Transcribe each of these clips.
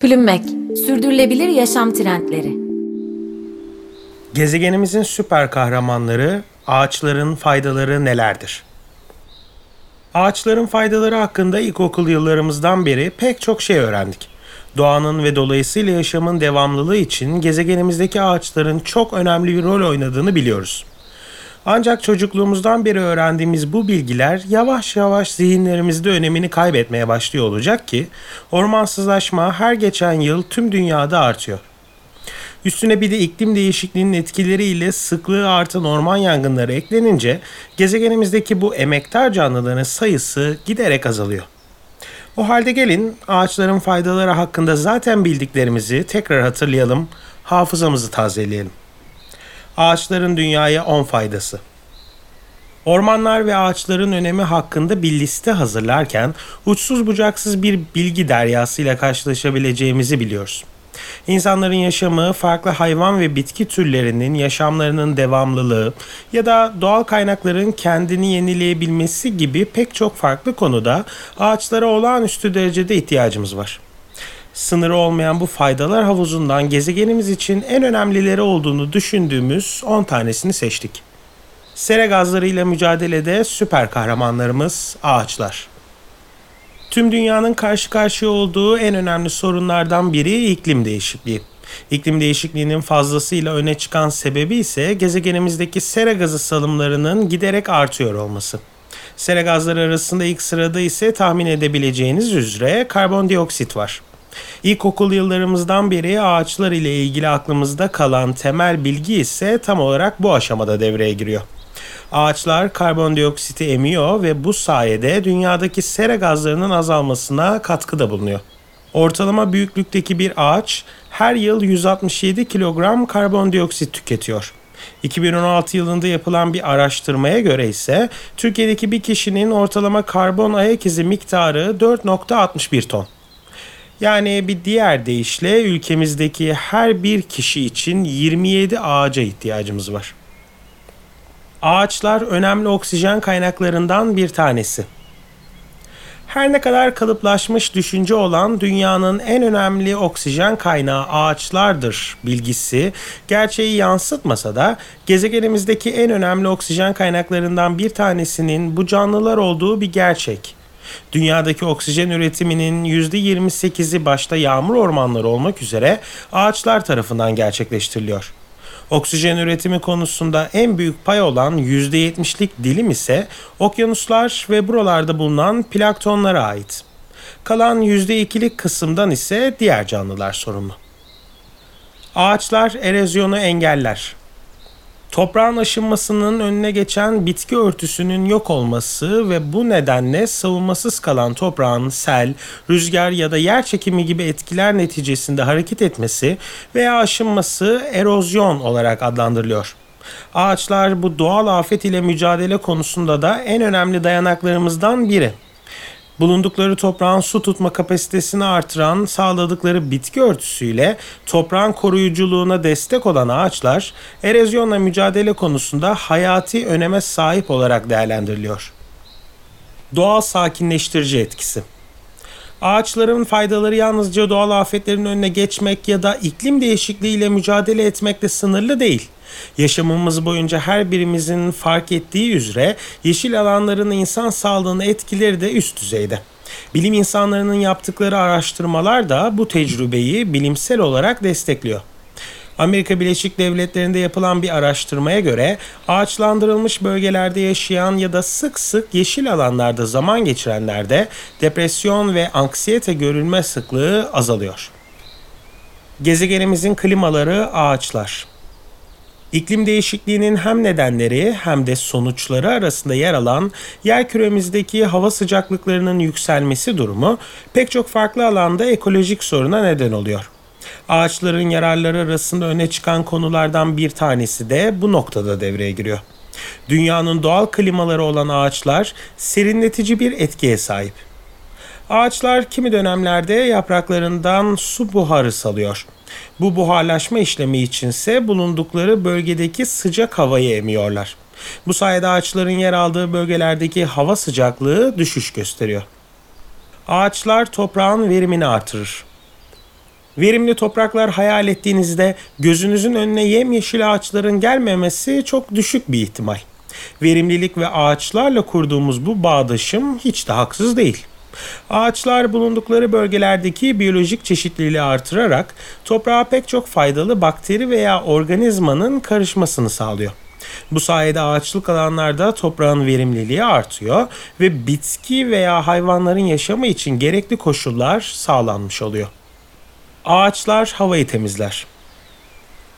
Plümmek, sürdürülebilir yaşam trendleri. Gezegenimizin süper kahramanları, ağaçların faydaları nelerdir? Ağaçların faydaları hakkında ilkokul yıllarımızdan beri pek çok şey öğrendik. Doğanın ve dolayısıyla yaşamın devamlılığı için gezegenimizdeki ağaçların çok önemli bir rol oynadığını biliyoruz. Ancak çocukluğumuzdan beri öğrendiğimiz bu bilgiler yavaş yavaş zihinlerimizde önemini kaybetmeye başlıyor olacak ki ormansızlaşma her geçen yıl tüm dünyada artıyor. Üstüne bir de iklim değişikliğinin etkileriyle sıklığı artan orman yangınları eklenince gezegenimizdeki bu emektar canlıların sayısı giderek azalıyor. O halde gelin ağaçların faydaları hakkında zaten bildiklerimizi tekrar hatırlayalım, hafızamızı tazeleyelim. Ağaçların dünyaya 10 faydası. Ormanlar ve ağaçların önemi hakkında bir liste hazırlarken uçsuz bucaksız bir bilgi deryasıyla karşılaşabileceğimizi biliyoruz. İnsanların yaşamı, farklı hayvan ve bitki türlerinin yaşamlarının devamlılığı ya da doğal kaynakların kendini yenileyebilmesi gibi pek çok farklı konuda ağaçlara olağanüstü derecede ihtiyacımız var sınırı olmayan bu faydalar havuzundan gezegenimiz için en önemlileri olduğunu düşündüğümüz 10 tanesini seçtik. Sera gazlarıyla mücadelede süper kahramanlarımız ağaçlar. Tüm dünyanın karşı karşıya olduğu en önemli sorunlardan biri iklim değişikliği. İklim değişikliğinin fazlasıyla öne çıkan sebebi ise gezegenimizdeki sera gazı salımlarının giderek artıyor olması. Sera gazları arasında ilk sırada ise tahmin edebileceğiniz üzere karbondioksit var. İlkokul yıllarımızdan beri ağaçlar ile ilgili aklımızda kalan temel bilgi ise tam olarak bu aşamada devreye giriyor. Ağaçlar karbondioksiti emiyor ve bu sayede dünyadaki sera gazlarının azalmasına katkıda bulunuyor. Ortalama büyüklükteki bir ağaç her yıl 167 kilogram karbondioksit tüketiyor. 2016 yılında yapılan bir araştırmaya göre ise Türkiye'deki bir kişinin ortalama karbon ayak izi miktarı 4.61 ton. Yani bir diğer deyişle ülkemizdeki her bir kişi için 27 ağaca ihtiyacımız var. Ağaçlar önemli oksijen kaynaklarından bir tanesi. Her ne kadar kalıplaşmış düşünce olan dünyanın en önemli oksijen kaynağı ağaçlardır bilgisi gerçeği yansıtmasa da gezegenimizdeki en önemli oksijen kaynaklarından bir tanesinin bu canlılar olduğu bir gerçek. Dünyadaki oksijen üretiminin %28'i başta yağmur ormanları olmak üzere ağaçlar tarafından gerçekleştiriliyor. Oksijen üretimi konusunda en büyük pay olan %70'lik dilim ise okyanuslar ve buralarda bulunan planktonlara ait. Kalan %2'lik kısımdan ise diğer canlılar sorumlu. Ağaçlar erozyonu engeller. Toprağın aşınmasının önüne geçen bitki örtüsünün yok olması ve bu nedenle savunmasız kalan toprağın sel, rüzgar ya da yer çekimi gibi etkiler neticesinde hareket etmesi veya aşınması erozyon olarak adlandırılıyor. Ağaçlar bu doğal afet ile mücadele konusunda da en önemli dayanaklarımızdan biri bulundukları toprağın su tutma kapasitesini artıran sağladıkları bitki örtüsüyle toprağın koruyuculuğuna destek olan ağaçlar erozyonla mücadele konusunda hayati öneme sahip olarak değerlendiriliyor. Doğal sakinleştirici etkisi Ağaçların faydaları yalnızca doğal afetlerin önüne geçmek ya da iklim değişikliği ile mücadele etmekle sınırlı değil. Yaşamımız boyunca her birimizin fark ettiği üzere yeşil alanların insan sağlığına etkileri de üst düzeyde. Bilim insanlarının yaptıkları araştırmalar da bu tecrübeyi bilimsel olarak destekliyor. Amerika Birleşik Devletleri'nde yapılan bir araştırmaya göre ağaçlandırılmış bölgelerde yaşayan ya da sık sık yeşil alanlarda zaman geçirenlerde depresyon ve anksiyete görülme sıklığı azalıyor. Gezegenimizin klimaları ağaçlar. İklim değişikliğinin hem nedenleri hem de sonuçları arasında yer alan yer küremizdeki hava sıcaklıklarının yükselmesi durumu pek çok farklı alanda ekolojik soruna neden oluyor. Ağaçların yararları arasında öne çıkan konulardan bir tanesi de bu noktada devreye giriyor. Dünyanın doğal klimaları olan ağaçlar serinletici bir etkiye sahip. Ağaçlar kimi dönemlerde yapraklarından su buharı salıyor. Bu buharlaşma işlemi içinse bulundukları bölgedeki sıcak havayı emiyorlar. Bu sayede ağaçların yer aldığı bölgelerdeki hava sıcaklığı düşüş gösteriyor. Ağaçlar toprağın verimini artırır. Verimli topraklar hayal ettiğinizde gözünüzün önüne yemyeşil ağaçların gelmemesi çok düşük bir ihtimal. Verimlilik ve ağaçlarla kurduğumuz bu bağdaşım hiç de haksız değil. Ağaçlar bulundukları bölgelerdeki biyolojik çeşitliliği artırarak toprağa pek çok faydalı bakteri veya organizmanın karışmasını sağlıyor. Bu sayede ağaçlık alanlarda toprağın verimliliği artıyor ve bitki veya hayvanların yaşamı için gerekli koşullar sağlanmış oluyor. Ağaçlar havayı temizler.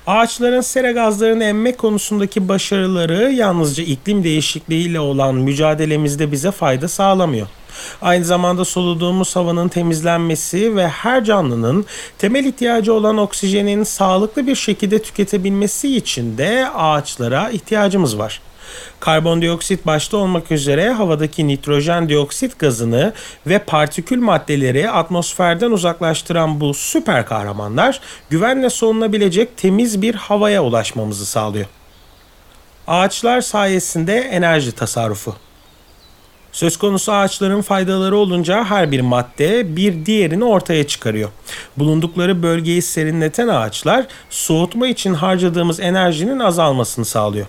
Ağaçların sera gazlarını emmek konusundaki başarıları yalnızca iklim değişikliğiyle olan mücadelemizde bize fayda sağlamıyor. Aynı zamanda soluduğumuz havanın temizlenmesi ve her canlının temel ihtiyacı olan oksijenin sağlıklı bir şekilde tüketebilmesi için de ağaçlara ihtiyacımız var. Karbondioksit başta olmak üzere havadaki nitrojen dioksit gazını ve partikül maddeleri atmosferden uzaklaştıran bu süper kahramanlar güvenle solunabilecek temiz bir havaya ulaşmamızı sağlıyor. Ağaçlar sayesinde enerji tasarrufu. Söz konusu ağaçların faydaları olunca her bir madde bir diğerini ortaya çıkarıyor. Bulundukları bölgeyi serinleten ağaçlar soğutma için harcadığımız enerjinin azalmasını sağlıyor.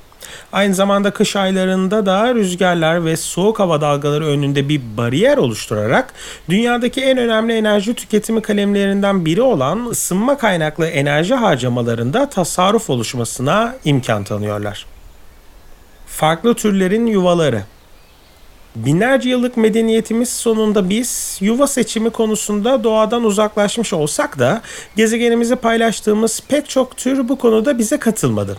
Aynı zamanda kış aylarında da rüzgarlar ve soğuk hava dalgaları önünde bir bariyer oluşturarak dünyadaki en önemli enerji tüketimi kalemlerinden biri olan ısınma kaynaklı enerji harcamalarında tasarruf oluşmasına imkan tanıyorlar. Farklı türlerin yuvaları Binlerce yıllık medeniyetimiz sonunda biz yuva seçimi konusunda doğadan uzaklaşmış olsak da gezegenimizi paylaştığımız pek çok tür bu konuda bize katılmadı.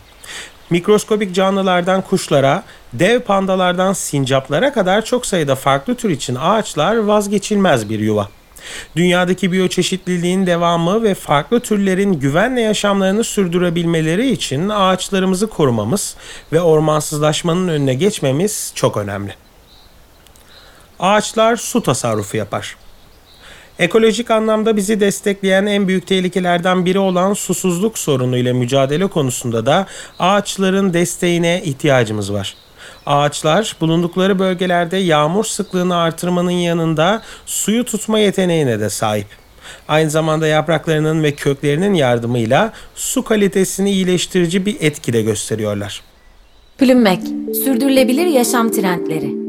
Mikroskobik canlılardan kuşlara, dev pandalardan sincaplara kadar çok sayıda farklı tür için ağaçlar vazgeçilmez bir yuva. Dünyadaki biyoçeşitliliğin devamı ve farklı türlerin güvenle yaşamlarını sürdürebilmeleri için ağaçlarımızı korumamız ve ormansızlaşmanın önüne geçmemiz çok önemli. Ağaçlar su tasarrufu yapar. Ekolojik anlamda bizi destekleyen en büyük tehlikelerden biri olan susuzluk sorunu ile mücadele konusunda da ağaçların desteğine ihtiyacımız var. Ağaçlar bulundukları bölgelerde yağmur sıklığını artırmanın yanında suyu tutma yeteneğine de sahip. Aynı zamanda yapraklarının ve köklerinin yardımıyla su kalitesini iyileştirici bir etki de gösteriyorlar. Plümmek, sürdürülebilir yaşam trendleri.